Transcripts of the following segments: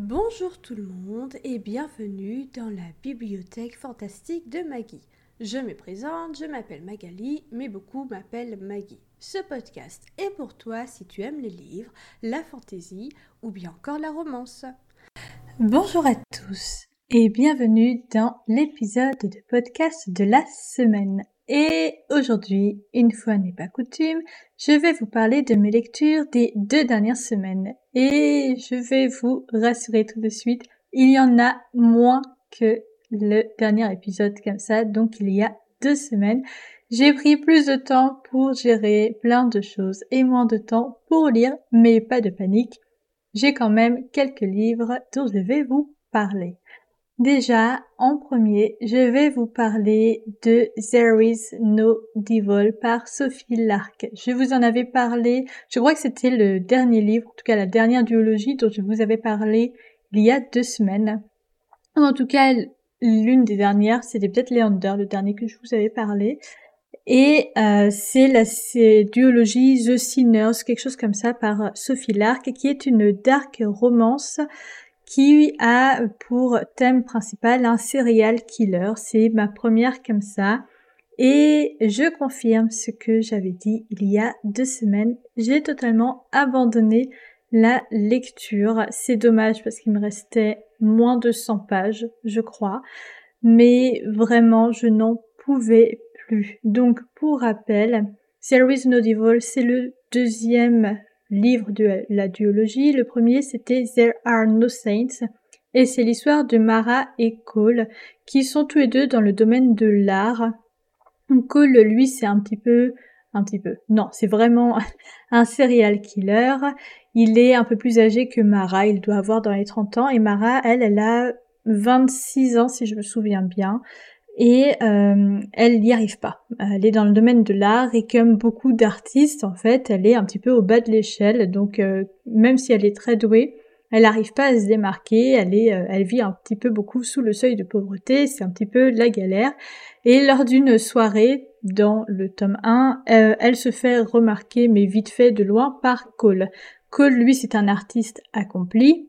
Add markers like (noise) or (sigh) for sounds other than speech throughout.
Bonjour tout le monde et bienvenue dans la bibliothèque fantastique de Maggie. Je me présente, je m'appelle Magali, mais beaucoup m'appellent Maggie. Ce podcast est pour toi si tu aimes les livres, la fantaisie ou bien encore la romance. Bonjour à tous et bienvenue dans l'épisode de podcast de la semaine. Et aujourd'hui, une fois n'est pas coutume, je vais vous parler de mes lectures des deux dernières semaines. Et je vais vous rassurer tout de suite, il y en a moins que le dernier épisode comme ça, donc il y a deux semaines. J'ai pris plus de temps pour gérer plein de choses et moins de temps pour lire, mais pas de panique. J'ai quand même quelques livres dont je vais vous parler. Déjà, en premier, je vais vous parler de There is no devil par Sophie Lark. Je vous en avais parlé, je crois que c'était le dernier livre, en tout cas la dernière duologie dont je vous avais parlé il y a deux semaines. En tout cas, l'une des dernières, c'était peut-être Leander, le dernier que je vous avais parlé. Et euh, c'est la duologie The Sinners, quelque chose comme ça, par Sophie Lark, qui est une dark romance qui a pour thème principal un serial killer. C'est ma première comme ça. Et je confirme ce que j'avais dit il y a deux semaines. J'ai totalement abandonné la lecture. C'est dommage parce qu'il me restait moins de 100 pages, je crois. Mais vraiment, je n'en pouvais plus. Donc, pour rappel, There is no devil, c'est le deuxième livre de la duologie. Le premier, c'était There Are No Saints. Et c'est l'histoire de Mara et Cole, qui sont tous les deux dans le domaine de l'art. Cole, lui, c'est un petit peu, un petit peu, non, c'est vraiment (laughs) un serial killer. Il est un peu plus âgé que Mara, il doit avoir dans les 30 ans, et Mara, elle, elle a 26 ans, si je me souviens bien et euh, elle n'y arrive pas. Elle est dans le domaine de l'art et comme beaucoup d'artistes, en fait, elle est un petit peu au bas de l'échelle. Donc euh, même si elle est très douée, elle n'arrive pas à se démarquer. Elle est, euh, elle vit un petit peu beaucoup sous le seuil de pauvreté. C'est un petit peu la galère. Et lors d'une soirée dans le tome 1, elle se fait remarquer, mais vite fait de loin, par Cole. Cole, lui, c'est un artiste accompli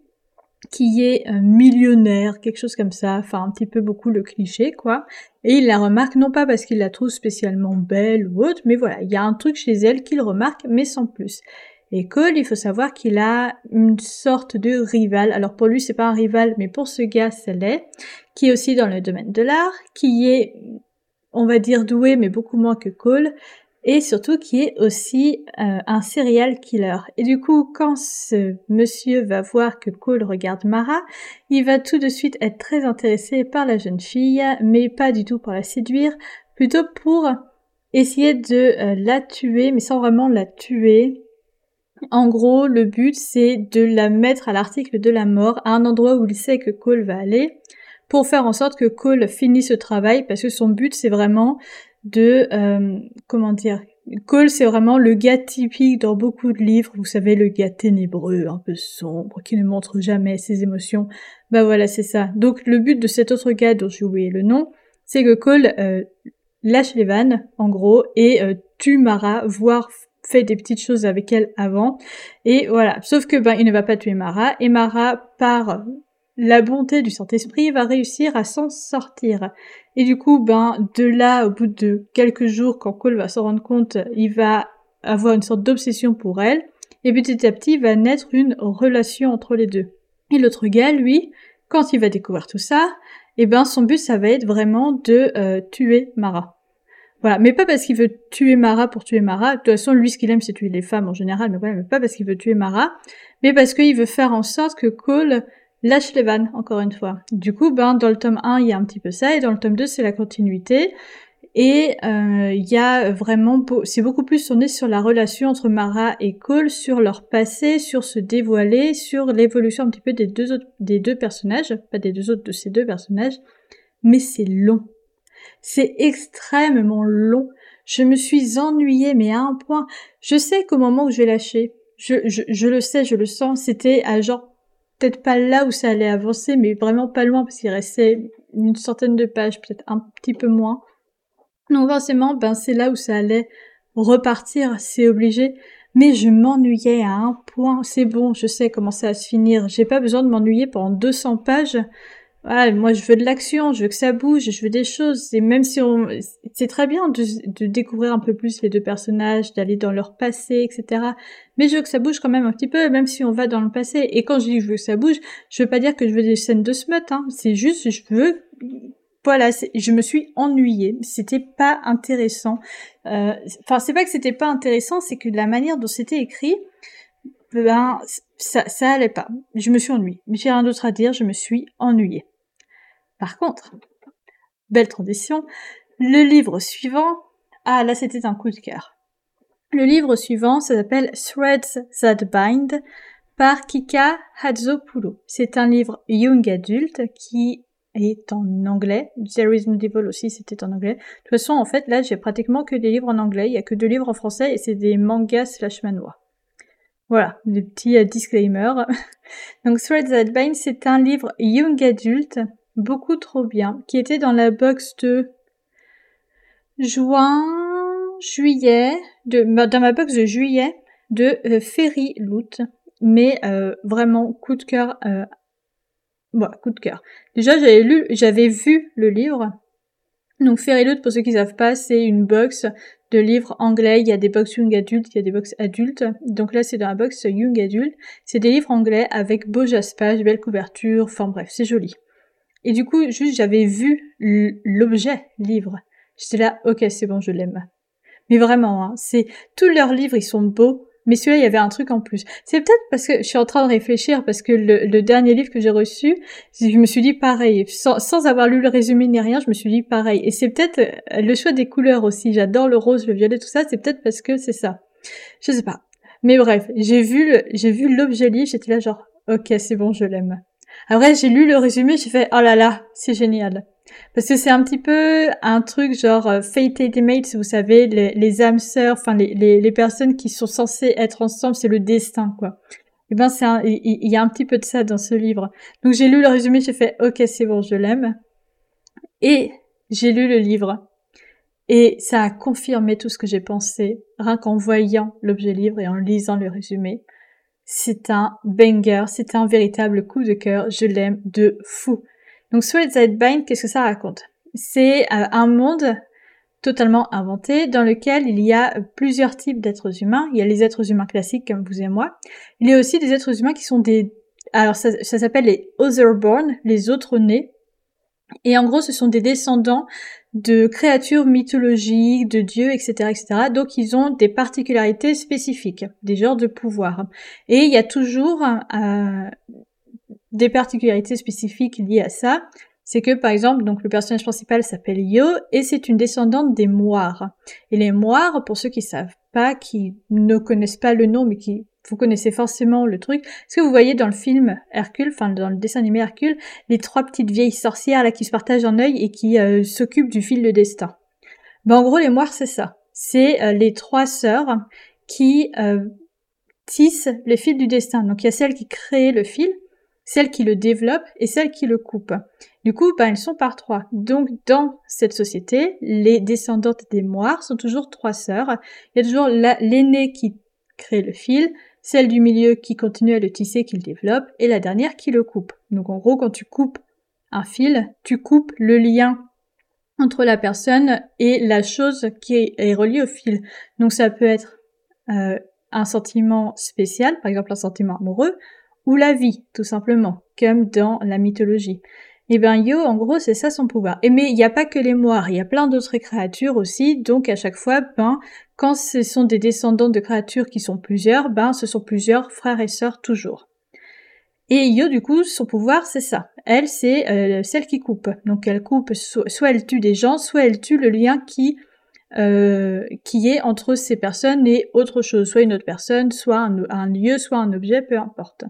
qui est millionnaire, quelque chose comme ça, enfin un petit peu beaucoup le cliché quoi. Et il la remarque non pas parce qu'il la trouve spécialement belle ou autre, mais voilà, il y a un truc chez elle qu'il remarque, mais sans plus. Et Cole, il faut savoir qu'il a une sorte de rival. Alors pour lui, c'est pas un rival, mais pour ce gars, c'est l'est, qui est aussi dans le domaine de l'art, qui est, on va dire, doué, mais beaucoup moins que Cole, et surtout qui est aussi euh, un serial killer. Et du coup, quand ce monsieur va voir que Cole regarde Mara, il va tout de suite être très intéressé par la jeune fille, mais pas du tout pour la séduire, plutôt pour essayer de euh, la tuer, mais sans vraiment la tuer. En gros, le but c'est de la mettre à l'article de la mort, à un endroit où il sait que Cole va aller, pour faire en sorte que Cole finisse ce travail, parce que son but c'est vraiment de euh, comment dire Cole, c'est vraiment le gars typique dans beaucoup de livres, vous savez, le gars ténébreux, un peu sombre, qui ne montre jamais ses émotions. Bah voilà, c'est ça. Donc le but de cet autre gars dont j'ai oublié le nom, c'est que Cole euh, lâche les vannes, en gros, et euh, tue Mara, voire fait des petites choses avec elle avant. Et voilà. Sauf que ben il ne va pas tuer Mara, et Mara, par la bonté du Saint-Esprit, va réussir à s'en sortir. Et du coup, ben, de là, au bout de quelques jours, quand Cole va s'en rendre compte, il va avoir une sorte d'obsession pour elle. Et petit à petit, va naître une relation entre les deux. Et l'autre gars, lui, quand il va découvrir tout ça, eh ben, son but, ça va être vraiment de euh, tuer Mara. Voilà, mais pas parce qu'il veut tuer Mara pour tuer Mara. De toute façon, lui, ce qu'il aime, c'est tuer les femmes en général, mais voilà, mais pas parce qu'il veut tuer Mara, mais parce qu'il veut faire en sorte que Cole lâche les vannes, encore une fois. Du coup, ben, dans le tome 1, il y a un petit peu ça, et dans le tome 2, c'est la continuité. Et euh, il y a vraiment, c'est beaucoup plus tourné sur la relation entre Mara et Cole, sur leur passé, sur se dévoiler, sur l'évolution un petit peu des deux autres, des deux personnages, pas des deux autres de ces deux personnages. Mais c'est long. C'est extrêmement long. Je me suis ennuyée, mais à un point. Je sais qu'au moment où je vais lâcher, je, je, je le sais, je le sens, c'était à genre peut-être pas là où ça allait avancer, mais vraiment pas loin parce qu'il restait une centaine de pages, peut-être un petit peu moins. Donc forcément, ben c'est là où ça allait repartir, c'est obligé. mais je m'ennuyais à un point. C'est bon, je sais comment ça va se finir. J'ai pas besoin de m'ennuyer pendant 200 pages. Ah, moi, je veux de l'action, je veux que ça bouge, je veux des choses. Et même si on, c'est très bien de, de, découvrir un peu plus les deux personnages, d'aller dans leur passé, etc. Mais je veux que ça bouge quand même un petit peu, même si on va dans le passé. Et quand je dis que je veux que ça bouge, je veux pas dire que je veux des scènes de smut, hein. C'est juste, je veux voilà, je me suis ennuyée. C'était pas intéressant. Euh, enfin, c'est pas que c'était pas intéressant, c'est que la manière dont c'était écrit, ben, ça, ça allait pas. Je me suis ennuyée. J'ai rien d'autre à dire, je me suis ennuyée. Par contre, belle transition, le livre suivant, ah là c'était un coup de cœur. Le livre suivant, ça s'appelle Threads That Bind par Kika Hatzopoulou. C'est un livre young adulte qui est en anglais. There is no devil aussi, c'était en anglais. De toute façon, en fait, là, j'ai pratiquement que des livres en anglais. Il y a que deux livres en français et c'est des mangas slash manois. Voilà, des petits euh, disclaimers. (laughs) Donc, Threads That Bind, c'est un livre young adulte, beaucoup trop bien, qui était dans la box de juin, juillet, de, dans ma box de juillet de euh, Ferry Loot. Mais euh, vraiment coup de cœur euh, coup de cœur. Déjà, j'avais lu, j'avais vu le livre. Donc, Loot, pour ceux qui savent pas, c'est une box de livres anglais. Il y a des box young adultes, il y a des box adultes. Donc là, c'est dans la box young adulte. C'est des livres anglais avec beau jaspage, belle couverture. Enfin bref, c'est joli. Et du coup, juste, j'avais vu l'objet livre. J'étais là, ok, c'est bon, je l'aime. Mais vraiment, hein, c'est tous leurs livres, ils sont beaux. Mais celui-là, il y avait un truc en plus. C'est peut-être parce que je suis en train de réfléchir, parce que le, dernier livre que j'ai reçu, je me suis dit pareil. Sans, avoir lu le résumé ni rien, je me suis dit pareil. Et c'est peut-être euh, le choix des couleurs aussi. J'adore le rose, le violet, tout ça. C'est peut-être parce que c'est ça. Je sais pas. Mais bref, j'ai vu j'ai vu l'objet livre, j'étais là genre, ok, c'est bon, je l'aime. Après, j'ai lu le résumé, j'ai fait, oh là là, c'est génial. Parce que c'est un petit peu un truc genre euh, Fate Mates, vous savez, les, âmes sœurs, enfin les, les, personnes qui sont censées être ensemble, c'est le destin, quoi. Et eh ben c'est il y, a un petit peu de ça dans ce livre. Donc j'ai lu le résumé, j'ai fait ok c'est bon, je l'aime. Et j'ai lu le livre. Et ça a confirmé tout ce que j'ai pensé, rien qu'en voyant l'objet livre et en lisant le résumé. C'est un banger, c'est un véritable coup de cœur, je l'aime de fou. Donc Bind, qu'est-ce que ça raconte? C'est euh, un monde totalement inventé dans lequel il y a plusieurs types d'êtres humains. Il y a les êtres humains classiques comme vous et moi. Il y a aussi des êtres humains qui sont des... Alors ça s'appelle les Otherborn, les autres nés. Et en gros, ce sont des descendants de créatures mythologiques, de dieux, etc., etc. Donc, ils ont des particularités spécifiques, des genres de pouvoirs. Et il y a toujours euh, des particularités spécifiques liées à ça, c'est que par exemple, donc le personnage principal s'appelle Yo et c'est une descendante des Moires. Et les Moires, pour ceux qui savent pas, qui ne connaissent pas le nom, mais qui vous connaissez forcément le truc. Est-ce que vous voyez dans le film Hercule, enfin dans le dessin animé Hercule, les trois petites vieilles sorcières là qui se partagent un œil et qui euh, s'occupent du fil de destin? Ben en gros, les Moires c'est ça. C'est euh, les trois sœurs qui euh, tissent le fil du destin. Donc il y a celle qui crée le fil, celle qui le développe et celle qui le coupe. Du coup, ben, elles sont par trois. Donc, dans cette société, les descendantes des moires sont toujours trois sœurs. Il y a toujours l'aînée qui crée le fil, celle du milieu qui continue à le tisser, qui le développe, et la dernière qui le coupe. Donc, en gros, quand tu coupes un fil, tu coupes le lien entre la personne et la chose qui est reliée au fil. Donc, ça peut être euh, un sentiment spécial, par exemple un sentiment amoureux, ou la vie, tout simplement, comme dans la mythologie. Et eh ben Yo, en gros, c'est ça son pouvoir. Et mais il n'y a pas que les moires, il y a plein d'autres créatures aussi. Donc à chaque fois, ben quand ce sont des descendants de créatures qui sont plusieurs, ben ce sont plusieurs frères et sœurs toujours. Et Yo, du coup, son pouvoir, c'est ça. Elle, c'est euh, celle qui coupe. Donc elle coupe, soit elle tue des gens, soit elle tue le lien qui euh, qui est entre ces personnes et autre chose, soit une autre personne, soit un, lieu, soit un objet, peu importe.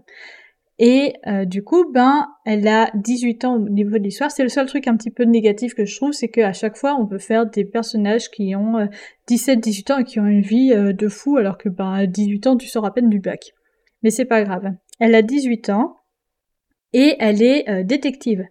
Et euh, du coup, ben, elle a 18 ans au niveau de l'histoire. C'est le seul truc un petit peu négatif que je trouve, c'est qu'à chaque fois, on peut faire des personnages qui ont 17-18 euh, ans et qui ont une vie de fou, alors que ben, à 18 ans, tu sors à peine du bac. Mais c'est pas grave. Elle a 18 ans et elle est détective.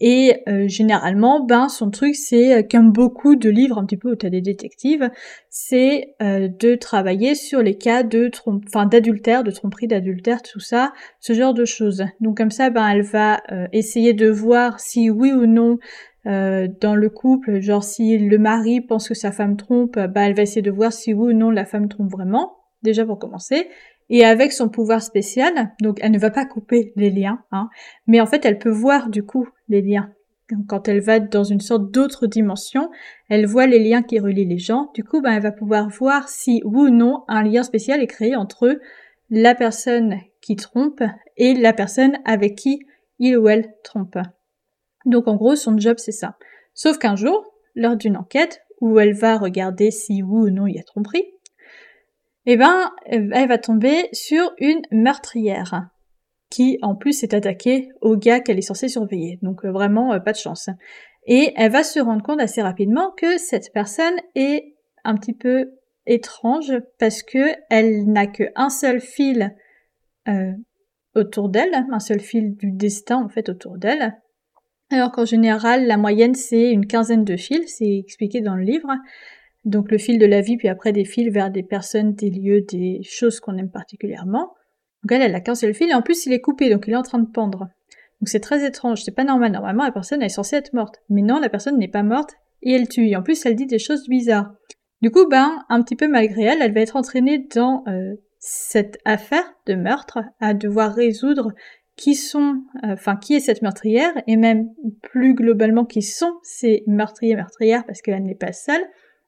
Et euh, généralement, ben son truc c'est euh, comme beaucoup de livres un petit peu où t'as des détectives, c'est euh, de travailler sur les cas de trompe, d'adultère, de tromperie d'adultère, tout ça, ce genre de choses. Donc comme ça, ben elle va essayer de voir si oui ou non dans le couple, genre si le mari pense que sa femme trompe, ben elle va essayer de voir si oui ou non la femme trompe vraiment, déjà pour commencer. Et avec son pouvoir spécial, donc elle ne va pas couper les liens, hein, mais en fait elle peut voir du coup les liens. Quand elle va dans une sorte d'autre dimension, elle voit les liens qui relient les gens. Du coup, ben, elle va pouvoir voir si ou non un lien spécial est créé entre la personne qui trompe et la personne avec qui il ou elle trompe. Donc en gros, son job c'est ça. Sauf qu'un jour, lors d'une enquête où elle va regarder si ou non il y a tromperie, eh ben, elle va tomber sur une meurtrière qui, en plus, est attaquée au gars qu'elle est censée surveiller. Donc euh, vraiment, euh, pas de chance. Et elle va se rendre compte assez rapidement que cette personne est un petit peu étrange parce que elle n'a qu'un seul fil euh, autour d'elle, un seul fil du destin en fait autour d'elle. Alors qu'en général, la moyenne c'est une quinzaine de fils, c'est expliqué dans le livre. Donc le fil de la vie, puis après des fils vers des personnes, des lieux, des choses qu'on aime particulièrement. Donc elle, elle a qu'un seul fil, et en plus il est coupé, donc il est en train de pendre. Donc c'est très étrange, c'est pas normal. Normalement, la personne est censée être morte. Mais non, la personne n'est pas morte, et elle tue. En plus, elle dit des choses bizarres. Du coup, ben, un petit peu malgré elle, elle va être entraînée dans euh, cette affaire de meurtre, à devoir résoudre qui sont, euh, enfin, qui est cette meurtrière, et même plus globalement, qui sont ces meurtriers meurtrières, parce qu'elle n'est pas seule,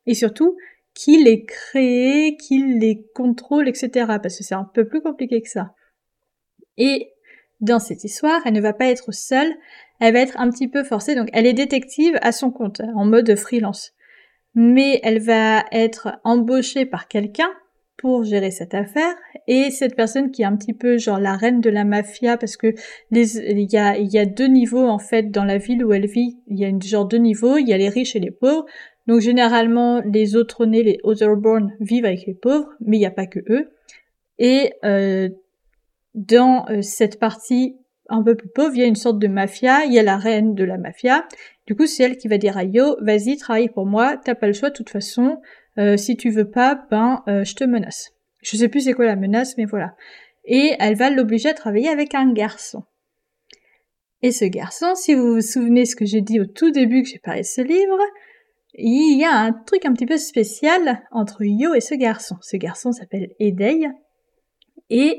et surtout qui les crée, qui les contrôle, etc. Parce que c'est un peu plus compliqué que ça. Et dans cette histoire, elle ne va pas être seule, elle va être un petit peu forcée. Donc elle est détective à son compte, en mode freelance. Mais elle va être embauchée par quelqu'un pour gérer cette affaire et cette personne qui est un petit peu genre la reine de la mafia parce que les il y a il y a deux niveaux en fait dans la ville où elle vit il y a une genre deux niveaux il y a les riches et les pauvres donc généralement, les autres nés, les Otherborn, vivent avec les pauvres, mais il n'y a pas que eux. Et euh, dans euh, cette partie un peu plus pauvre, il y a une sorte de mafia, il y a la reine de la mafia. Du coup, c'est elle qui va dire à Yo, vas-y, travaille pour moi, t'as pas le choix de toute façon. Euh, si tu veux pas, ben, je te menace. Je sais plus c'est quoi la menace, mais voilà. Et elle va l'obliger à travailler avec un garçon. Et ce garçon, si vous vous souvenez ce que j'ai dit au tout début que j'ai parlé de ce livre, il y a un truc un petit peu spécial entre Yo et ce garçon. Ce garçon s'appelle Edei et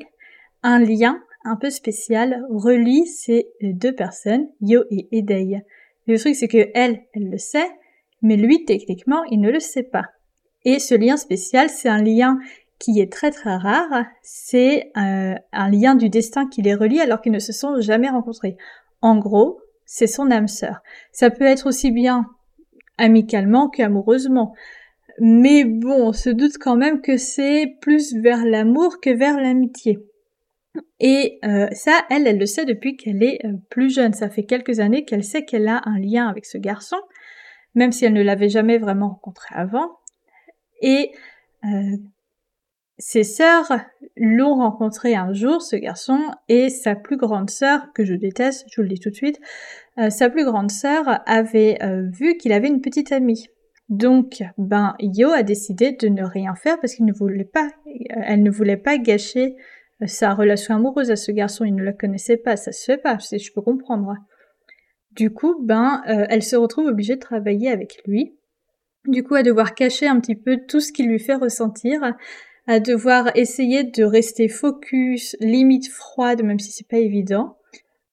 un lien un peu spécial relie ces deux personnes, Yo et Edei. Le truc c'est que elle, elle le sait, mais lui techniquement il ne le sait pas. Et ce lien spécial, c'est un lien qui est très très rare, c'est euh, un lien du destin qui les relie alors qu'ils ne se sont jamais rencontrés. En gros, c'est son âme sœur. Ça peut être aussi bien amicalement qu'amoureusement. Mais bon, on se doute quand même que c'est plus vers l'amour que vers l'amitié. Et euh, ça, elle, elle le sait depuis qu'elle est euh, plus jeune. Ça fait quelques années qu'elle sait qu'elle a un lien avec ce garçon, même si elle ne l'avait jamais vraiment rencontré avant. Et euh, ses sœurs l'ont rencontré un jour, ce garçon, et sa plus grande sœur, que je déteste, je vous le dis tout de suite, euh, sa plus grande sœur avait euh, vu qu'il avait une petite amie. Donc, ben, Yo a décidé de ne rien faire parce qu'il ne voulait pas, euh, elle ne voulait pas gâcher sa relation amoureuse à ce garçon. Il ne la connaissait pas, ça se fait pas, je peux comprendre. Du coup, ben, elle se retrouve obligée de travailler avec lui. Du coup, à devoir cacher un petit peu tout ce qui lui fait ressentir à devoir essayer de rester focus, limite froide, même si c'est pas évident,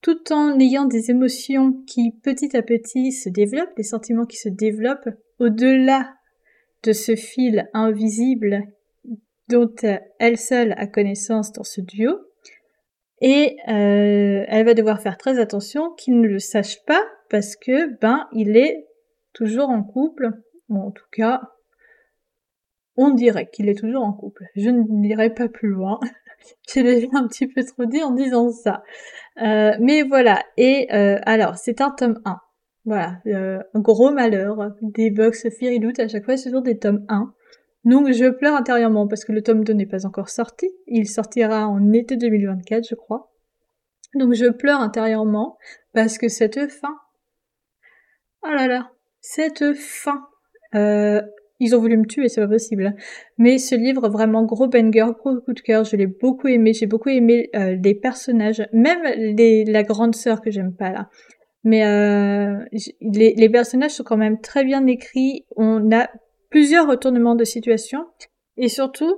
tout en ayant des émotions qui petit à petit se développent, des sentiments qui se développent au-delà de ce fil invisible dont elle seule a connaissance dans ce duo. Et euh, elle va devoir faire très attention qu'il ne le sache pas parce que ben il est toujours en couple, ou en tout cas on dirait qu'il est toujours en couple. Je n'irai pas plus loin. (laughs) J'ai déjà un petit peu trop dit en disant ça. Euh, mais voilà. Et euh, alors, c'est un tome 1. Voilà. Euh, gros malheur des box Firiloot. À chaque fois, c'est toujours des tomes 1. Donc, je pleure intérieurement parce que le tome 2 n'est pas encore sorti. Il sortira en été 2024, je crois. Donc, je pleure intérieurement parce que cette fin Oh là là, cette fin. Euh, ils ont voulu me tuer, c'est pas possible. Mais ce livre, vraiment gros banger, gros coup de cœur, je l'ai beaucoup aimé. J'ai beaucoup aimé euh, les personnages, même les, la grande sœur que j'aime pas là. Mais euh, les, les, personnages sont quand même très bien écrits. On a plusieurs retournements de situation. Et surtout,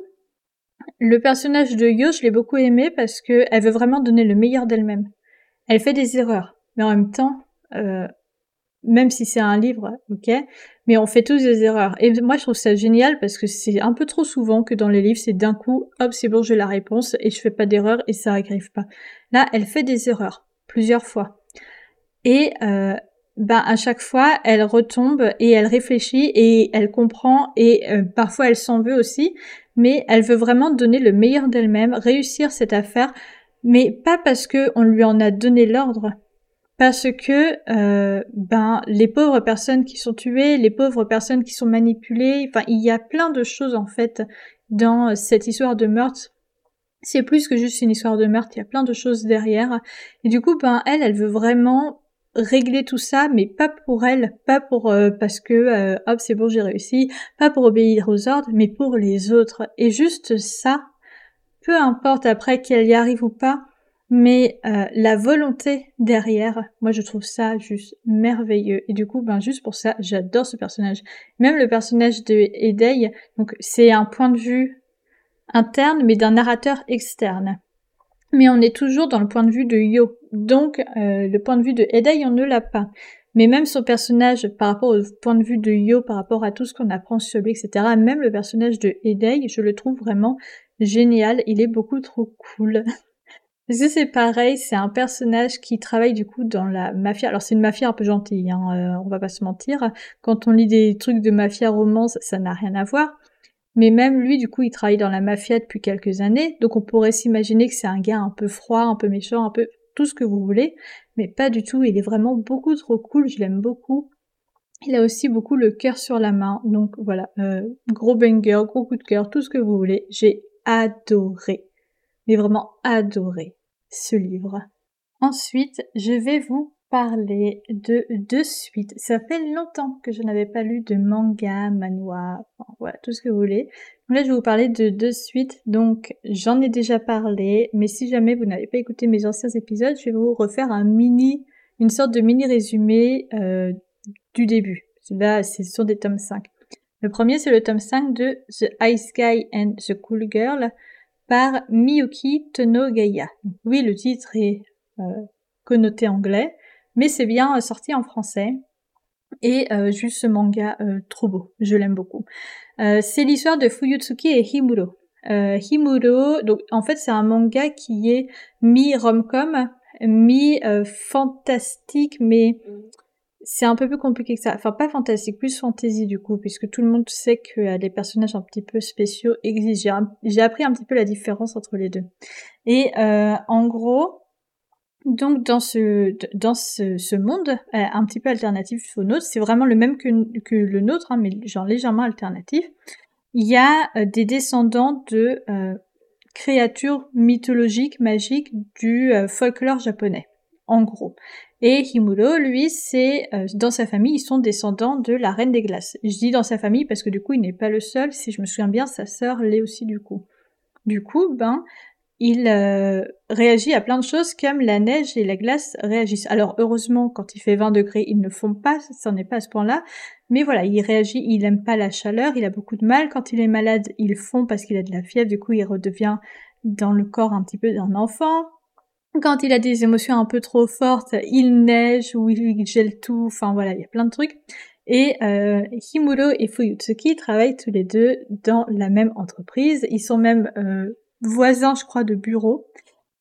le personnage de Yo, je l'ai beaucoup aimé parce que elle veut vraiment donner le meilleur d'elle-même. Elle fait des erreurs, mais en même temps, euh, même si c'est un livre, ok, mais on fait tous des erreurs. Et moi, je trouve ça génial parce que c'est un peu trop souvent que dans les livres, c'est d'un coup, hop, c'est bon, j'ai la réponse et je fais pas d'erreur et ça arrive pas. Là, elle fait des erreurs plusieurs fois. Et euh, ben à chaque fois, elle retombe et elle réfléchit et elle comprend et euh, parfois elle s'en veut aussi, mais elle veut vraiment donner le meilleur d'elle-même, réussir cette affaire, mais pas parce que on lui en a donné l'ordre, parce que euh, ben les pauvres personnes qui sont tuées, les pauvres personnes qui sont manipulées, enfin il y a plein de choses en fait dans cette histoire de meurtre. C'est plus que juste une histoire de meurtre, il y a plein de choses derrière. Et du coup, ben elle, elle veut vraiment régler tout ça, mais pas pour elle, pas pour euh, parce que euh, hop c'est bon j'ai réussi, pas pour obéir aux ordres, mais pour les autres. Et juste ça, peu importe après qu'elle y arrive ou pas, mais euh, la volonté derrière, moi je trouve ça juste merveilleux. Et du coup, ben juste pour ça, j'adore ce personnage. Même le personnage de Edei, donc c'est un point de vue interne, mais d'un narrateur externe mais on est toujours dans le point de vue de Yo. Donc, euh, le point de vue de Edei, on ne l'a pas. Mais même son personnage, par rapport au point de vue de Yo, par rapport à tout ce qu'on apprend sur lui, etc., même le personnage de Edei, je le trouve vraiment génial. Il est beaucoup trop cool. (laughs) C'est pareil, c'est un personnage qui travaille du coup dans la mafia. Alors c'est une mafia un peu gentille, hein, euh, on va pas se mentir. Quand on lit des trucs de mafia romance, ça n'a rien à voir. Mais même lui, du coup, il travaille dans la mafia depuis quelques années, donc on pourrait s'imaginer que c'est un gars un peu froid, un peu méchant, un peu tout ce que vous voulez, mais pas du tout, il est vraiment beaucoup trop cool, je l'aime beaucoup. Il a aussi beaucoup le cœur sur la main, donc voilà, euh, gros banger, gros coup de cœur, tout ce que vous voulez, j'ai adoré, mais vraiment adoré ce livre. Ensuite, je vais vous parler de deux suites. Ça fait longtemps que je n'avais pas lu de manga, manhwa, voilà, tout ce que vous voulez. là, je vais vous parler de deux suites. Donc, j'en ai déjà parlé, mais si jamais vous n'avez pas écouté mes anciens épisodes, je vais vous refaire un mini, une sorte de mini résumé euh, du début. Là, c'est sur des tomes 5. Le premier, c'est le tome 5 de The Ice Guy and the Cool Girl par Miyuki Tonogaya. Oui, le titre est euh, connoté anglais, mais c'est bien euh, sorti en français. Et euh, juste ce manga euh, trop beau, je l'aime beaucoup. c'est l'histoire de Fuyutsuki et Himuro. Himuro, donc en fait c'est un manga qui est mi romcom, mi fantastique, mais c'est un peu plus compliqué que ça. Enfin, pas fantastique, plus fantasy du coup, puisque tout le monde sait que les personnages un petit peu spéciaux existent. J'ai appris un petit peu la différence entre les deux. Et en gros, donc dans ce dans ce, ce monde euh, un petit peu alternatif au nôtre, c'est vraiment le même que, que le nôtre, hein, mais genre légèrement alternatif. Il y a euh, des descendants de euh, créatures mythologiques, magiques du folklore japonais, en gros. Et Himuro, lui, c'est dans sa famille, ils sont descendants de la Reine des Glaces. Je dis dans sa famille parce que du coup, il n'est pas le seul. Si je me souviens bien, sa sœur l'est aussi du coup. Du coup, ben, il euh, réagit à plein de choses comme la neige et la glace réagissent. Alors heureusement, quand il fait 20 degrés, ils ne font pas, ça n'est pas à ce point-là. Mais voilà, il réagit, il aime pas la chaleur, il a beaucoup de mal. Quand il est malade, il fond parce qu'il a de la fièvre, du coup il redevient dans le corps un petit peu d'un enfant. Quand il a des émotions un peu trop fortes, il neige ou il gèle tout, enfin voilà, il y a plein de trucs. Et euh, Himuro et Fuyutsuki travaillent tous les deux dans la même entreprise. Ils sont même euh, voisin, je crois, de bureau.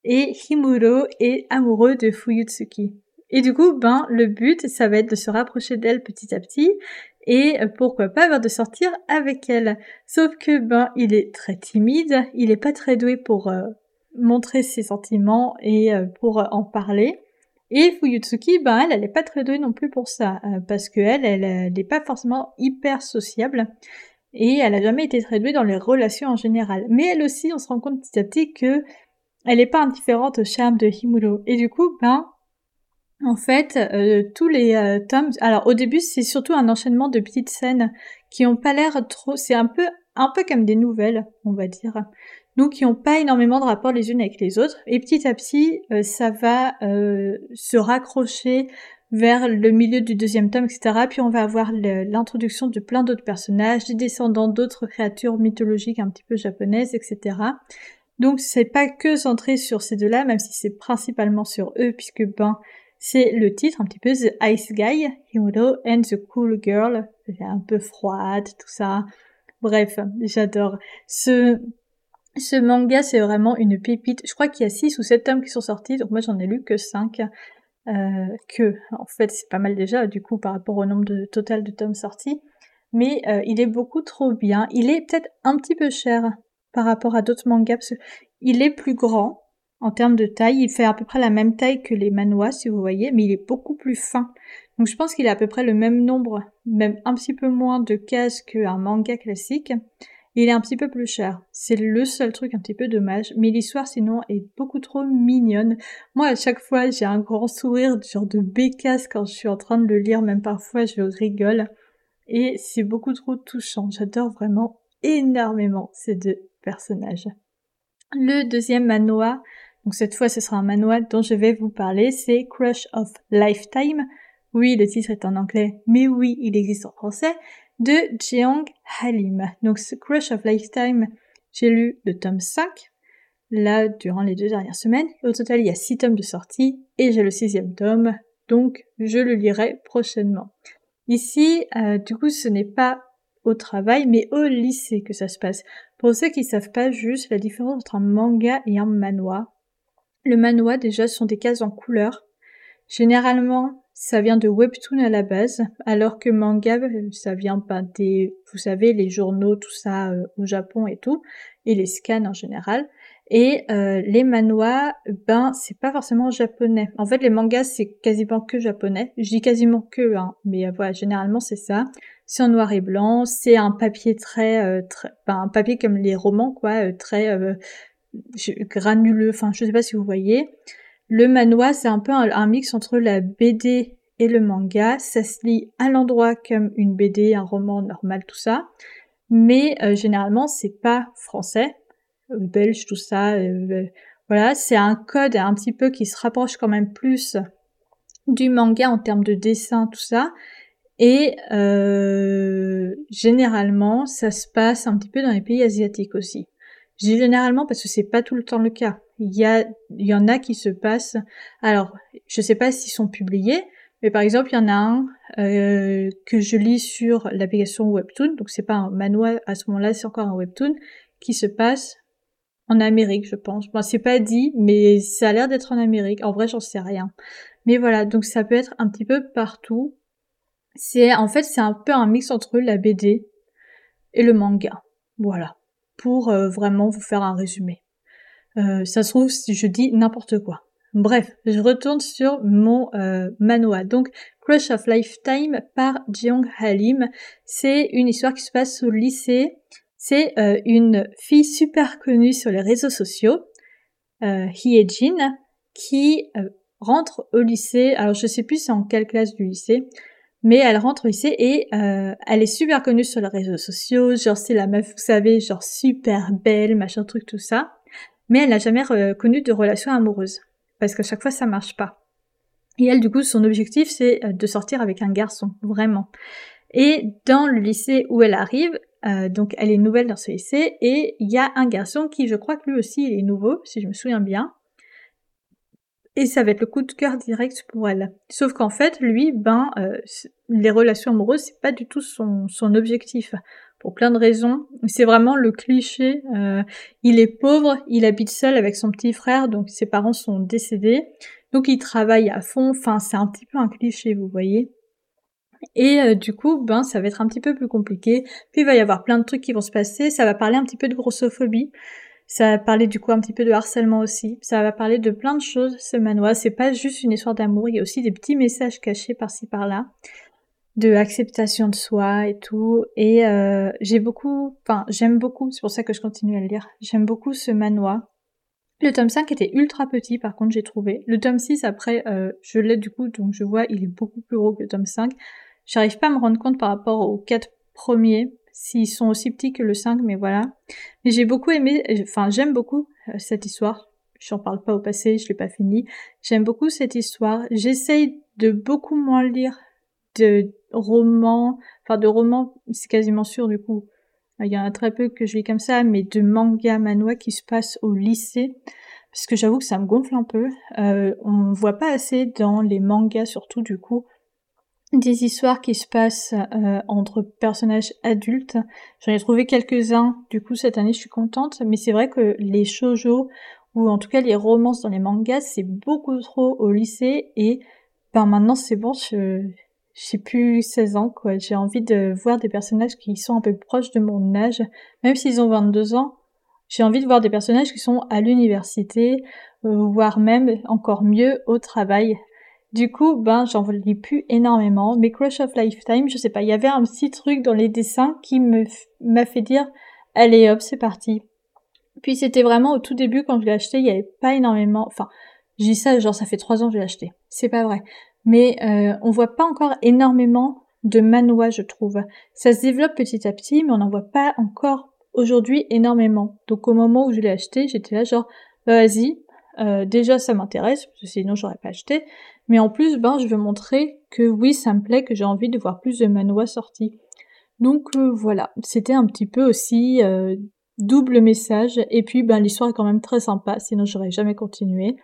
Et Himuro est amoureux de Fuyutsuki. Et du coup, ben, le but, ça va être de se rapprocher d'elle petit à petit et euh, pourquoi pas de sortir avec elle. Sauf que, ben, il est très timide, il est pas très doué pour montrer ses sentiments et euh, pour en parler. Et Fuyutsuki, ben, elle, elle pas très douée non plus pour ça, parce que elle, n'est pas forcément hyper sociable et elle a jamais été très douée dans les relations en général. Mais elle aussi, on se rend compte petit à petit que elle n'est pas indifférente au charme de Himuro. Et du coup, ben, En fait, euh, tous les euh, tomes. Alors au début, c'est surtout un enchaînement de petites scènes qui ont pas l'air trop. C'est un peu, un peu comme des nouvelles, on va dire. Donc qui ont pas énormément de rapport les unes avec les autres. Et petit à petit, euh, ça va se raccrocher vers le milieu du deuxième tome, etc. Puis on va avoir l'introduction de plein d'autres personnages, des descendants d'autres créatures mythologiques un petit peu japonaises, etc. Donc c'est pas que centré sur ces deux-là, même si c'est principalement sur eux, puisque ben c'est le titre un petit peu The Ice Guy, Himuro and the Cool Girl, un peu froide, tout ça. Bref, j'adore. Ce ce manga, c'est vraiment une pépite. Je crois qu'il y a 6 ou 7 tomes qui sont sortis, donc moi j'en ai lu que 5. Euh, que, en fait, c'est pas mal déjà, du coup, par rapport au nombre total de tomes sortis. Mais euh, il est beaucoup trop bien. Il est peut-être un petit peu cher par rapport à d'autres mangas, parce qu'il est plus grand en termes de taille. Il fait à peu près la même taille que les manhwas, si vous voyez, mais il est beaucoup plus fin. Donc je pense qu'il a à peu près le même nombre, même un petit peu moins de cases qu'un manga classique. Il est un petit peu plus cher. C'est le seul truc un petit peu dommage. Mais l'histoire, sinon, est beaucoup trop mignonne. Moi, à chaque fois, j'ai un grand sourire, genre de bécasse quand je suis en train de le lire. Même parfois, je rigole. Et c'est beaucoup trop touchant. J'adore vraiment énormément ces deux personnages. Le deuxième manoir, donc cette fois, ce sera un manoir dont je vais vous parler, c'est Crush of Lifetime. Oui, le titre est en anglais, mais oui, il existe en français de Jeong Halim. Donc Crush of Lifetime, j'ai lu le tome 5, là, durant les deux dernières semaines. au total, il y a six tomes de sortie, et j'ai le sixième tome, donc je le lirai prochainement. Ici, euh, du coup, ce n'est pas au travail, mais au lycée que ça se passe. Pour ceux qui savent pas juste la différence entre un manga et un manhwa. Le manhwa, déjà, sont des cases en couleur. Généralement, ça vient de webtoon à la base, alors que manga, ça vient pas des, vous savez, les journaux, tout ça euh, au Japon et tout, et les scans en général. Et euh, les manhwas, ben c'est pas forcément japonais. En fait, les mangas c'est quasiment que japonais. Je dis quasiment que, hein, mais euh, voilà, généralement c'est ça. C'est en noir et blanc, c'est un papier très, très, ben, un papier comme les romans quoi, très granuleux. Enfin, je sais pas si vous voyez. Le manhwa, c'est un peu un, mix entre la BD et le manga. Ça se lit à l'endroit comme une BD, un roman normal, tout ça. Mais euh, généralement, c'est pas français, euh, belge, tout ça. Euh, voilà, c'est un code un petit peu qui se rapproche quand même plus du manga en termes de dessin, tout ça. Et généralement, ça se passe un petit peu dans les pays asiatiques aussi. Je dis généralement parce que c'est pas tout le temps le cas. Il y a, il y en a qui se passent. Alors, je sais pas s'ils sont publiés, mais par exemple, il y en a un euh, que je lis sur l'application Webtoon, donc c'est pas un manuel à ce moment-là, c'est encore un Webtoon qui se passe en Amérique, je pense. Bon, c'est pas dit, mais ça a l'air d'être en Amérique. En vrai, j'en sais rien. Mais voilà, donc ça peut être un petit peu partout. C'est en fait c'est un peu un mix entre la BD et le manga. Voilà pour euh, vraiment vous faire un résumé. Euh, ça se trouve je dis n'importe quoi. Bref, je retourne sur mon euh, Donc, Crush of Lifetime par Jeong Halim. C'est une histoire qui se passe au lycée. C'est euh, une fille super connue sur les réseaux sociaux, euh, Hyejin, qui rentre au lycée. Alors, je sais plus c'est en quelle classe du lycée mais elle rentre au lycée et euh, elle est super connue sur les réseaux sociaux, genre c'est la meuf, vous savez, genre super belle, machin truc, tout ça. Mais elle n'a jamais connu de relation amoureuse, parce qu'à chaque fois ça marche pas. Et elle, du coup, son objectif, c'est euh, de sortir avec un garçon, vraiment. Et dans le lycée où elle arrive, euh, donc elle est nouvelle dans ce lycée, et il y a un garçon qui, je crois que lui aussi, il est nouveau, si je me souviens bien et ça va être le coup de cœur direct pour elle. Sauf qu'en fait, lui, ben, euh, les relations amoureuses, c'est pas du tout son objectif. Pour plein de raisons. C'est vraiment le cliché. Euh, il est pauvre, il habite seul avec son petit frère, donc ses parents sont décédés. Donc il travaille à fond. Enfin, c'est un petit peu un cliché, vous voyez. Et euh, du coup, ben, ça va être un petit peu plus compliqué. Puis il va y avoir plein de trucs qui vont se passer. Ça va parler un petit peu de grossophobie. Ça va parler du coup un petit peu de harcèlement aussi. Ça va parler de plein de choses, ce manoir. C'est pas juste une histoire d'amour, il y a aussi des petits messages cachés par-ci par-là. De acceptation de soi et tout. Et euh, j'ai beaucoup, enfin j'aime beaucoup, c'est pour ça que je continue à le lire. J'aime beaucoup ce manoir. Le tome 5 était ultra petit, par contre, j'ai trouvé. Le tome 6, après, euh, je l'ai du coup, donc je vois, il est beaucoup plus gros que le tome 5. J'arrive pas à me rendre compte par rapport aux quatre premiers, s'ils sont aussi petits que le 5, mais voilà. Mais j'ai beaucoup aimé, enfin, j'aime beaucoup euh, cette histoire. J'en parle pas au passé, je l'ai pas fini. J'aime beaucoup cette histoire. J'essaye de beaucoup moins lire de romans, enfin de romans, c'est quasiment sûr du coup. Il y en a très peu que je lis comme ça, mais de manga manhwa qui se passent au lycée. Parce que j'avoue que ça me gonfle un peu. Euh, on voit pas assez dans les mangas, surtout du coup, des histoires qui se passent euh, entre personnages adultes. J'en ai trouvé quelques-uns, du coup cette année je suis contente, mais c'est vrai que les shoujo ou en tout cas les romances dans les mangas, c'est beaucoup trop au lycée et ben maintenant c'est bon, je j'ai plus 16 ans quoi, j'ai envie de voir des personnages qui sont un peu proches de mon âge, même s'ils ont 22 ans. J'ai envie de voir des personnages qui sont à l'université, euh, voire même encore mieux au travail. Du coup, ben j'en lis plus énormément. Mais Crush of Lifetime, je sais pas, il y avait un petit truc dans les dessins qui m'a fait dire allez hop, c'est parti. Puis c'était vraiment au tout début quand je l'ai acheté, il y avait pas énormément. Enfin, je dis ça genre ça fait trois ans que je l'ai acheté. C'est pas vrai. Mais euh, on voit pas encore énormément de manois, je trouve. Ça se développe petit à petit, mais on n'en voit pas encore aujourd'hui énormément. Donc au moment où je l'ai acheté, j'étais là genre bah, vas-y, euh, déjà ça m'intéresse, parce que sinon j'aurais pas acheté. Mais en plus, ben je veux montrer que oui, ça me plaît, que j'ai envie de voir plus de manois sortis. Donc euh, voilà, c'était un petit peu aussi euh, double message. Et puis, ben, l'histoire est quand même très sympa, sinon j'aurais jamais continué.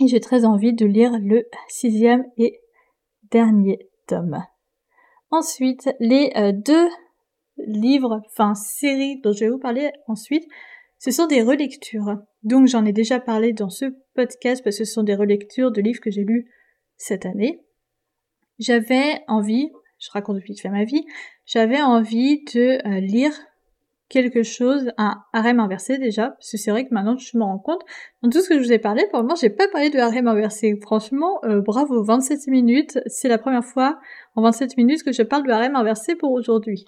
Et j'ai très envie de lire le sixième et dernier tome. Ensuite, les euh, deux livres, enfin séries dont je vais vous parler ensuite, ce sont des relectures. Donc j'en ai déjà parlé dans ce podcast parce que ce sont des relectures de livres que j'ai lus cette année. J'avais envie, je raconte vite fait ma vie, j'avais envie de euh, lire quelque chose, un harem inversé déjà, parce que c'est vrai que maintenant je me rends compte, dans tout ce que je vous ai parlé, pour le moment j'ai pas parlé de harem inversé. Franchement, euh, bravo, 27 minutes, c'est la première fois en 27 minutes que je parle de harem inversé pour aujourd'hui.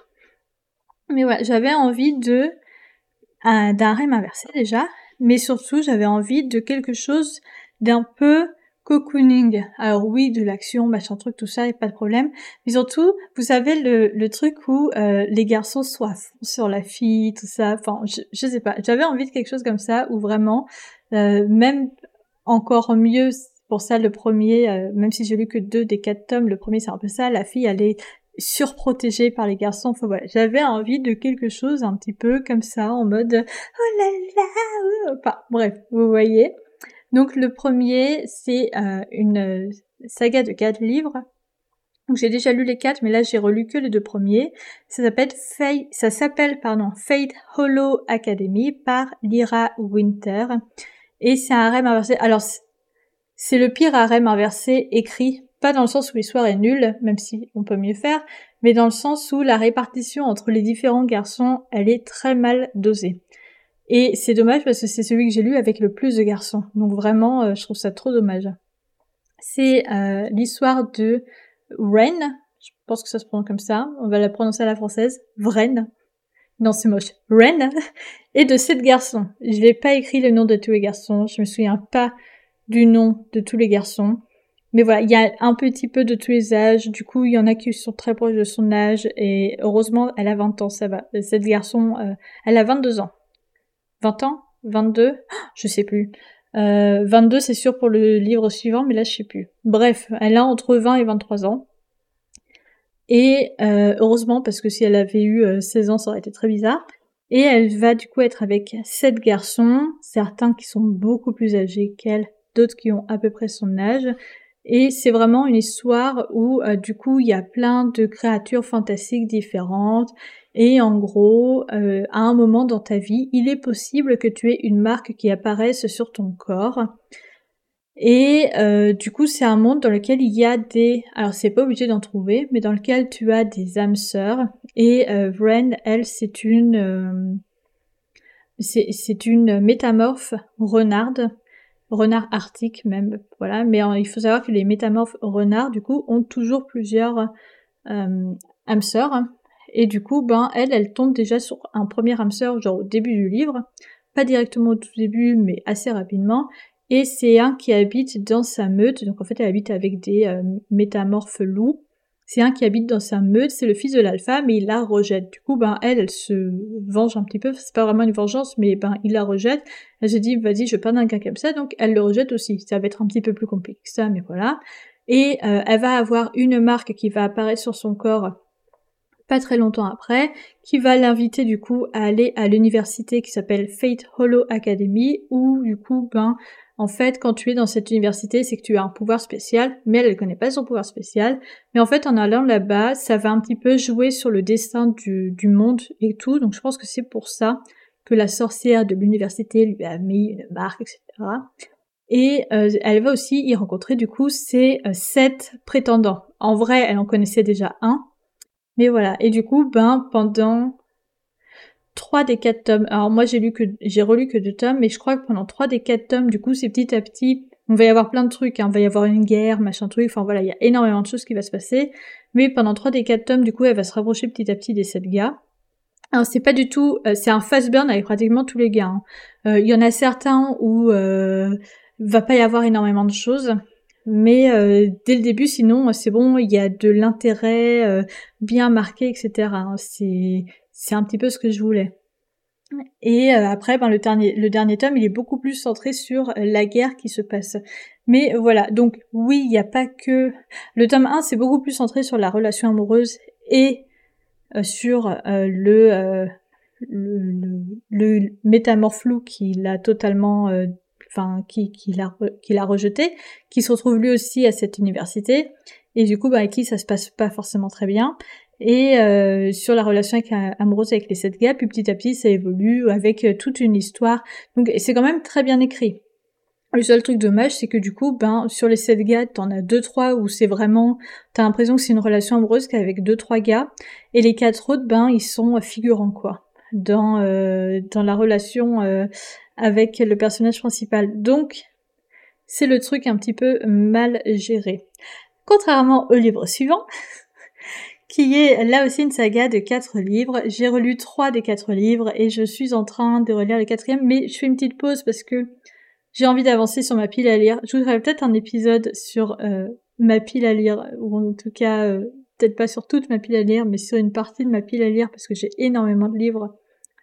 Mais voilà, j'avais envie de d'un harem inversé déjà, mais surtout j'avais envie de quelque chose d'un peu cocooning. Alors oui, de l'action, machin truc, tout ça, et pas de problème. Mais surtout, vous savez le, le truc où euh, les garçons sont à fond sur la fille, tout ça. Enfin, je, je sais pas. J'avais envie de quelque chose comme ça où vraiment, euh, même encore mieux. Pour ça, le premier, euh, même si j'ai lu que deux des quatre tomes, le premier c'est un peu ça. La fille, elle est surprotégée par les garçons. Enfin voilà, j'avais envie de quelque chose un petit peu comme ça, en mode oh là là. Enfin bref, vous voyez. Donc le premier, c'est euh, une euh, saga de quatre livres. J'ai déjà lu les quatre, mais là j'ai relu que les deux premiers. Ça s'appelle Fate Hollow Academy par Lyra Winter. Et c'est un harem inversé. Alors c'est le pire harem inversé écrit, pas dans le sens où l'histoire est nulle, même si on peut mieux faire, mais dans le sens où la répartition entre les différents garçons, elle est très mal dosée. Et c'est dommage parce que c'est celui que j'ai lu avec le plus de garçons. Donc vraiment, euh, je trouve ça trop dommage. C'est euh, l'histoire de Ren. Je pense que ça se prononce comme ça. On va la prononcer à la française. Vren. Non, c'est moche. Ren. (laughs) Et de sept garçons. Je n'ai pas écrit le nom de tous les garçons. Je me souviens pas du nom de tous les garçons. Mais voilà, il y a un petit peu de tous les âges. Du coup, il y en a qui sont très proches de son âge. Et heureusement, elle a 20 ans, ça va. Cette garçon, euh, elle a 22 ans. 20 ans? 22 Je sais plus. Euh, 22 c'est sûr pour le livre suivant, mais là je sais plus. Bref, elle a entre 20 et 23 ans. Et euh, heureusement, parce que si elle avait eu 16 euh, ans, ça aurait été très bizarre. Et elle va du coup être avec sept garçons, certains qui sont beaucoup plus âgés qu'elle, d'autres qui ont à peu près son âge. Et c'est vraiment une histoire où euh, du coup il y a plein de créatures fantastiques différentes. Et en gros, euh, à un moment dans ta vie, il est possible que tu aies une marque qui apparaisse sur ton corps. Et euh, du coup, c'est un monde dans lequel il y a des... Alors, c'est pas obligé d'en trouver, mais dans lequel tu as des âmes sœurs. Et euh, Vren, elle, c'est une... Euh, c'est une métamorphe renarde. Renard arctique même, voilà. Mais il faut savoir que les métamorphes renards, du coup, ont toujours plusieurs âmes sœurs. Et du coup, ben, elle, elle tombe déjà sur un premier hamster, genre au début du livre. pas directement au tout début, mais assez rapidement. Et c'est un qui habite dans sa meute, donc en fait elle habite avec des euh, métamorphes loups. C'est un qui habite dans sa meute, c'est le fils de l'alpha, mais il la rejette. Du coup, ben elle, elle se venge un petit peu. C'est pas vraiment une vengeance, mais ben il la rejette. Elle se dit, vas-y, je pas d'un gars comme ça, donc elle le rejette aussi. Ça va être un petit peu plus compliqué que ça, mais voilà. Et euh, elle va avoir une marque qui va apparaître sur son corps pas très longtemps après, qui va l'inviter du coup à aller à l'université qui s'appelle Fate Hollow Academy, où du coup, ben, en fait, quand tu es dans cette université, c'est que tu as un pouvoir spécial, mais elle ne connaît pas son pouvoir spécial. Mais en fait, en allant là-bas, ça va un petit peu jouer sur le destin du, du monde et tout. Donc je pense que c'est pour ça que la sorcière de l'université lui a mis une marque, etc. Et euh, elle va aussi y rencontrer du coup ses euh, sept prétendants. En vrai, elle en connaissait déjà un, mais voilà. Et du coup, ben pendant trois des quatre tomes. Alors moi j'ai lu que j'ai relu que deux tomes, mais je crois que pendant trois des quatre tomes, du coup, c'est petit à petit. On va y avoir plein de trucs, hein. on va y avoir une guerre, machin truc, enfin voilà, il y a énormément de choses qui va se passer. Mais pendant trois des quatre tomes, du coup, elle va se rapprocher petit à petit des sept gars. Alors c'est pas du tout, euh, c'est un fast burn avec pratiquement tous les gars. Hein. Euh, il y en a certains où euh, va pas y avoir énormément de choses, mais euh, dès le début, sinon c'est bon, il y a de l'intérêt bien marqué, etc. Hein. C'est c'est un petit peu ce que je voulais. Et euh, après, ben, le, dernier, le dernier tome, il est beaucoup plus centré sur la guerre qui se passe. Mais voilà, donc oui, il n'y a pas que... Le tome 1, c'est beaucoup plus centré sur la relation amoureuse et euh, sur euh, le, le, le, métamorphlou qui l'a totalement... Enfin, qui, qui l'a qui l'a rejeté, qui se retrouve lui aussi à cette université, et du coup, bah, avec qui ça se passe pas forcément très bien et euh, sur la relation avec, euh, amoureuse avec les sept gars, puis petit à petit ça évolue avec euh, toute une histoire. Donc c'est quand même très bien écrit. Le seul truc dommage, c'est que du coup, ben, sur les sept gars, t'en as deux, trois où c'est vraiment, t'as l'impression que c'est une relation amoureuse qu'avec deux, trois gars, et les quatre autres, ben, ils sont figurants, quoi, dans, dans la relation avec le personnage principal. Donc, c'est le truc un petit peu mal géré. Contrairement au livre suivant, (laughs) qui est là aussi une saga de quatre livres. J'ai relu trois des quatre livres et je suis en train de relire le quatrième, mais je fais une petite pause parce que j'ai envie d'avancer sur ma pile à lire. Je voudrais peut-être un épisode sur euh, ma pile à lire, ou en tout cas euh, peut-être pas sur toute ma pile à lire, mais sur une partie de ma pile à lire parce que j'ai énormément de livres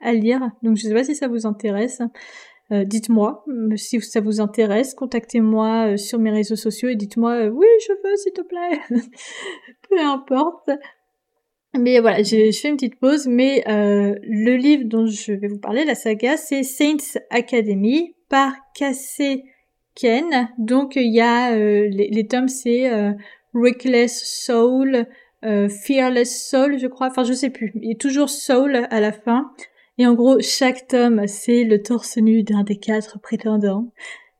à lire. Donc je sais pas si ça vous intéresse. Euh, dites-moi si ça vous intéresse, contactez-moi sur mes réseaux sociaux et dites-moi oui je veux s'il te plaît. (laughs) Peu importe. Mais voilà, je, fais une petite pause, mais euh, le livre dont je vais vous parler, la saga, c'est Saints Academy par Cassie Ken. Donc il y a euh, les, tomes, c'est euh, Reckless Soul, Fearless Soul, je crois. Enfin, je sais plus. Il y toujours Soul à la fin. Et en gros, chaque tome, c'est le torse nu d'un des quatre prétendants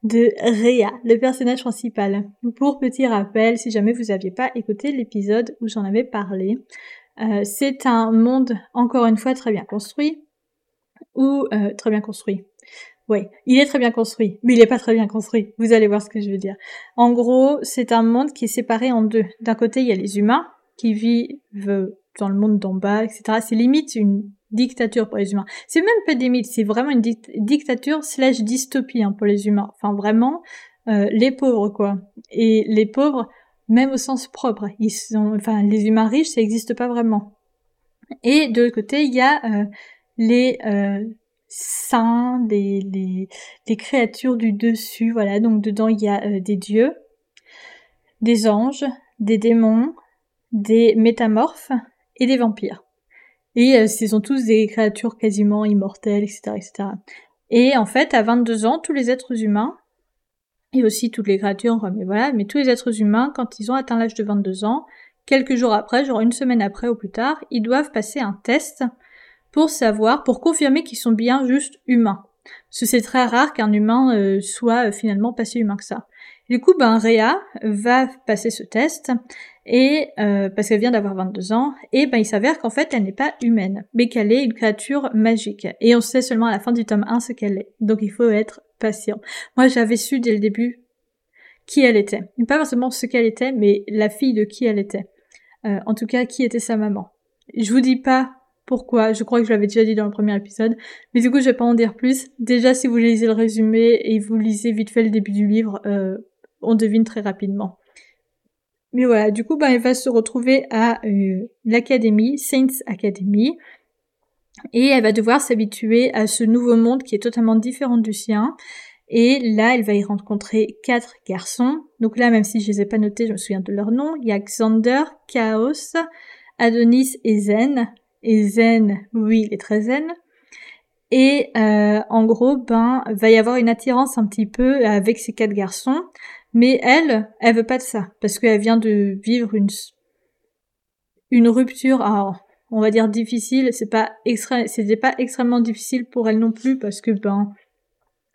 de Rhea, le personnage principal. Pour petit rappel, si jamais vous n'aviez pas écouté l'épisode où j'en avais parlé, euh, c'est un monde, encore une fois, très bien construit, ou euh, très bien construit. Oui, il est très bien construit, mais il n'est pas très bien construit. Vous allez voir ce que je veux dire. En gros, c'est un monde qui est séparé en deux. D'un côté, il y a les humains qui vivent dans le monde d'en bas, etc. C'est limite une dictature pour les humains. C'est même pas des mythes, c'est vraiment une dictature slash dystopie hein, pour les humains. Enfin, vraiment, euh, les pauvres, quoi. Et les pauvres, même au sens propre. Ils sont, enfin, les humains riches, ça n'existe pas vraiment. Et de l'autre côté, il y a euh, les euh, saints, des, les, créatures du dessus. Voilà, donc dedans il y a euh, des dieux, des anges, des démons, des métamorphes et des vampires. Et ce sont tous des créatures quasiment immortelles, etc., etc. Et en fait, à 22 ans, tous les êtres humains et aussi toutes les créatures, mais voilà, mais tous les êtres humains, quand ils ont atteint l'âge de 22 ans, quelques jours après, genre une semaine après ou plus tard, ils doivent passer un test pour savoir, pour confirmer qu'ils sont bien juste humains. Parce que c'est très rare qu'un humain euh, soit euh, finalement pas si humain que ça. Du coup, ben Réa va passer ce test et euh, parce qu'elle vient d'avoir 22 ans, et ben il s'avère qu'en fait elle n'est pas humaine, mais qu'elle est une créature magique. Et on sait seulement à la fin du tome 1 ce qu'elle est. Donc il faut être patient. Moi, j'avais su dès le début qui elle était. Pas forcément ce qu'elle était, mais la fille de qui elle était. Euh, en tout cas, qui était sa maman. Je vous dis pas pourquoi. Je crois que je l'avais déjà dit dans le premier épisode. Mais du coup, je vais pas en dire plus. Déjà, si vous lisez le résumé et vous lisez vite fait le début du livre, euh, on devine très rapidement. Mais voilà, du coup, bah, elle va se retrouver à euh, l'académie, Saints Academy, et elle va devoir s'habituer à ce nouveau monde qui est totalement différent du sien. Et là, elle va y rencontrer quatre garçons. Donc là, même si je les ai pas notés, je me souviens de leur nom. Il y a Xander, Chaos, Adonis et Zen. Et Zen, oui, il est très zen. Et euh, en gros, ben, va y avoir une attirance un petit peu avec ces quatre garçons. Mais elle, elle veut pas de ça. Parce qu'elle vient de vivre une, une rupture, alors, on va dire difficile. C'est pas c'était pas extrêmement difficile pour elle non plus parce que, ben,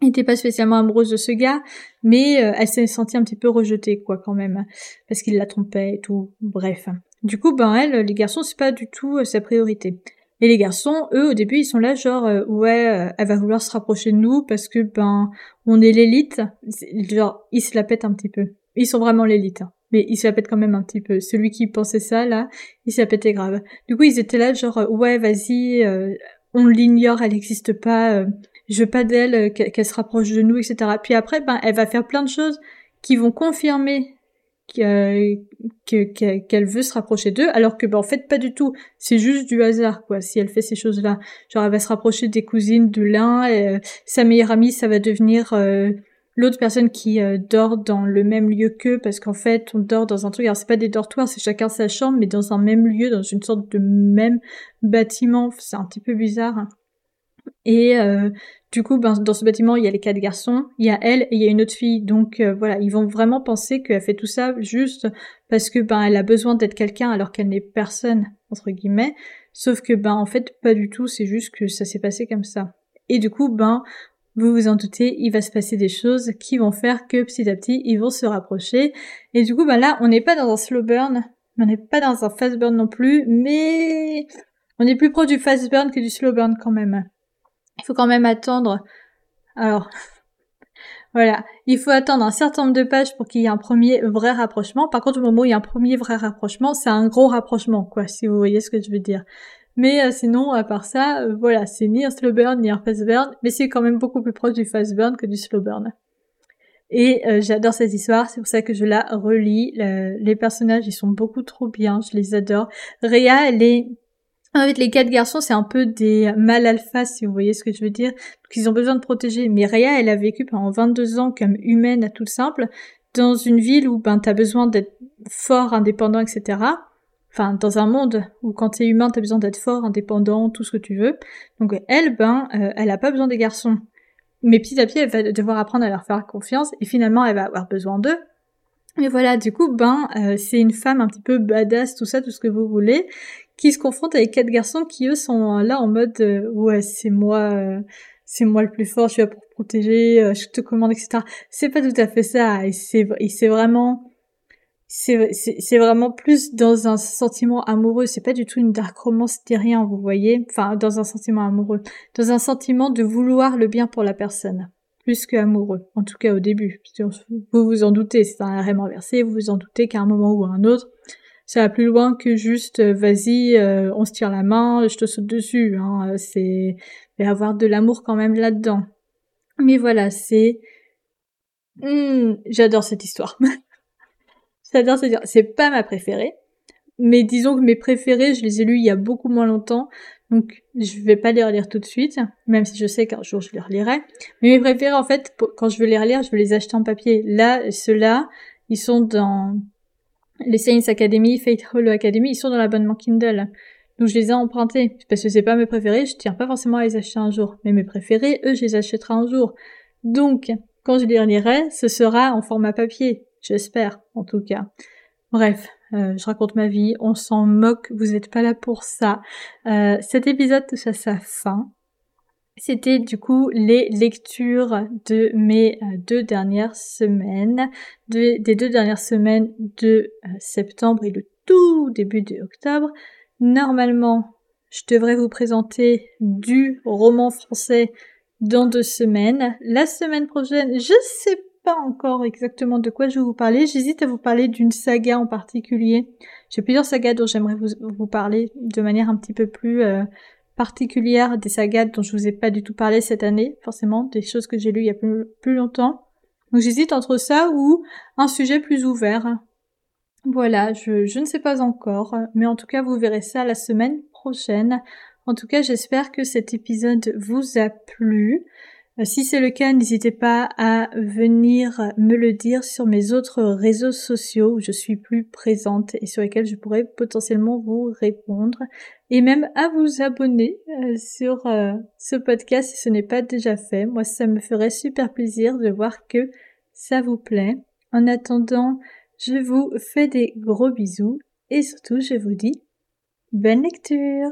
n'était pas spécialement amoureuse de ce gars, mais euh, elle s'est sentie un petit peu rejetée, quoi, quand même, parce qu'il la trompait et tout. Bref. Du coup, ben elle, les garçons, c'est pas du tout euh, sa priorité. Et les garçons, eux, au début, ils sont là, genre, euh, ouais, elle va vouloir se rapprocher de nous parce que, ben, on est l'élite. Genre, ils se la pètent un petit peu. Ils sont vraiment l'élite. Hein. Mais ils se la pètent quand même un petit peu. Celui qui pensait ça, là, il se la pétait grave. Du coup, ils étaient là, genre, ouais, vas-y, on l'ignore, elle n'existe pas je veux pas d'elle, euh, qu'elle se rapproche de nous, etc. Puis après, ben, elle va faire plein de choses qui vont confirmer qu'elle veut se rapprocher d'eux, alors que ben, en fait pas du tout. C'est juste du hasard, quoi. Si elle fait ces choses-là, genre elle va se rapprocher des cousines de l'un, euh, sa meilleure amie, ça va devenir euh, l'autre personne qui dort dans le même lieu qu'eux, parce qu'en fait on dort dans un truc. Alors c'est pas des dortoirs, c'est chacun sa chambre, mais dans un même lieu, dans une sorte de même bâtiment. C'est un petit peu bizarre. Hein. Et euh, du coup, ben, dans ce bâtiment, il y a les quatre garçons, il y a elle et il y a une autre fille. Donc euh, voilà, ils vont vraiment penser qu'elle fait tout ça juste parce que ben elle a besoin d'être quelqu'un alors qu'elle n'est personne entre guillemets. Sauf que ben en fait pas du tout, c'est juste que ça s'est passé comme ça. Et du coup, ben vous vous en doutez, il va se passer des choses qui vont faire que petit à petit ils vont se rapprocher. Et du coup, ben là, on n'est pas dans un slow burn, on n'est pas dans un fast burn non plus, mais on est plus proche du fast burn que du slow burn quand même il faut quand même attendre. Alors, (laughs) voilà, il faut attendre un certain nombre de pages pour qu'il y ait un premier vrai rapprochement. Par contre, au moment où il y a un premier vrai rapprochement, c'est un gros rapprochement, quoi, si vous voyez ce que je veux dire. Mais euh, sinon, à part ça, euh, voilà, c'est ni un slow burn ni un fast burn, mais c'est quand même beaucoup plus proche du fast burn que du slow burn. Et euh, j'adore cette histoire, c'est pour ça que je la relis. les personnages, ils sont beaucoup trop bien, je les adore. Rhea, elle est en fait, les quatre garçons, c'est un peu des mâles alpha, si vous voyez ce que je veux dire. Donc, ils ont besoin de protéger. Mais Rhea, elle a vécu pendant 22 ans comme humaine à tout simple, dans une ville où ben, t'as besoin d'être fort, indépendant, etc. Enfin, dans un monde où quand t'es humain, t'as besoin d'être fort, indépendant, tout ce que tu veux. Donc, elle, ben, euh, elle a pas besoin des garçons. Mais petit à petit, elle va devoir apprendre à leur faire confiance, et finalement, elle va avoir besoin d'eux. Mais voilà, du coup, ben, euh, c'est une femme un petit peu badass, tout ça, tout ce que vous voulez, qui se confronte avec quatre garçons qui eux sont là en mode euh, ouais c'est moi euh, c'est moi le plus fort je suis là pour protéger euh, je te commande etc c'est pas tout à fait ça et c'est c'est vraiment c'est c'est vraiment plus dans un sentiment amoureux. C'est pas du tout une dark romance rien vous voyez. Enfin dans un sentiment amoureux. Dans un sentiment de vouloir le bien pour la personne. Plus que amoureux en tout cas au début. Vous vous en doutez c'est un RM inversé vous vous en doutez qu'à un moment ou à un autre ça va plus loin que juste euh, vas-y, euh, on se tire la main, je te saute dessus. Hein, euh, c'est avoir de l'amour quand même là-dedans. Mais voilà, c'est hmm, j'adore cette histoire. (laughs) j'adore cette histoire. C'est pas ma préférée, mais disons que mes préférées, je les ai lues il y a beaucoup moins longtemps, donc je vais pas les relire tout de suite, même si je sais qu'un jour je les relirai. Mais mes préférées, en fait, quand je veux les relire, je veux les acheter en papier. Là, ceux-là, ils sont dans les Science Academy, Fate Hollow Academy, ils sont dans l'abonnement Kindle. Donc je les ai empruntés. Parce que c'est pas mes préférés, je tiens pas forcément à les acheter un jour. Mais mes préférés, eux, je les achèterai un jour. Donc, quand je les relirai, ce sera en format papier. J'espère, en tout cas. Bref, euh, je raconte ma vie, on s'en moque, vous n'êtes pas là pour ça. Euh, cet épisode touche à sa fin. C'était du coup les lectures de mes euh, deux dernières semaines, des deux dernières semaines de euh, septembre et le tout début de octobre. Normalement, je devrais vous présenter du roman français dans deux semaines. La semaine prochaine, je sais pas encore exactement de quoi je vais vous parler. J'hésite à vous parler d'une saga en particulier. J'ai plusieurs sagas dont j'aimerais vous, vous, parler de manière un petit peu plus euh, particulière, des sagas dont je vous ai pas du tout parlé cette année, forcément, des choses que j'ai lues il y a plus, longtemps. Donc j'hésite entre ça ou un sujet plus ouvert. Voilà, je ne sais pas encore, mais en tout cas vous verrez ça la semaine prochaine. En tout cas, j'espère que cet épisode vous a plu. Euh, si c'est le cas, n'hésitez pas à venir me le dire sur mes autres réseaux sociaux où je suis plus présente et sur lesquels je pourrais potentiellement vous répondre et même à vous abonner euh, sur euh, ce podcast si ce n'est pas déjà fait. Moi, ça me ferait super plaisir de voir que ça vous plaît. En attendant, je vous fais des gros bisous et surtout, je vous dis bonne lecture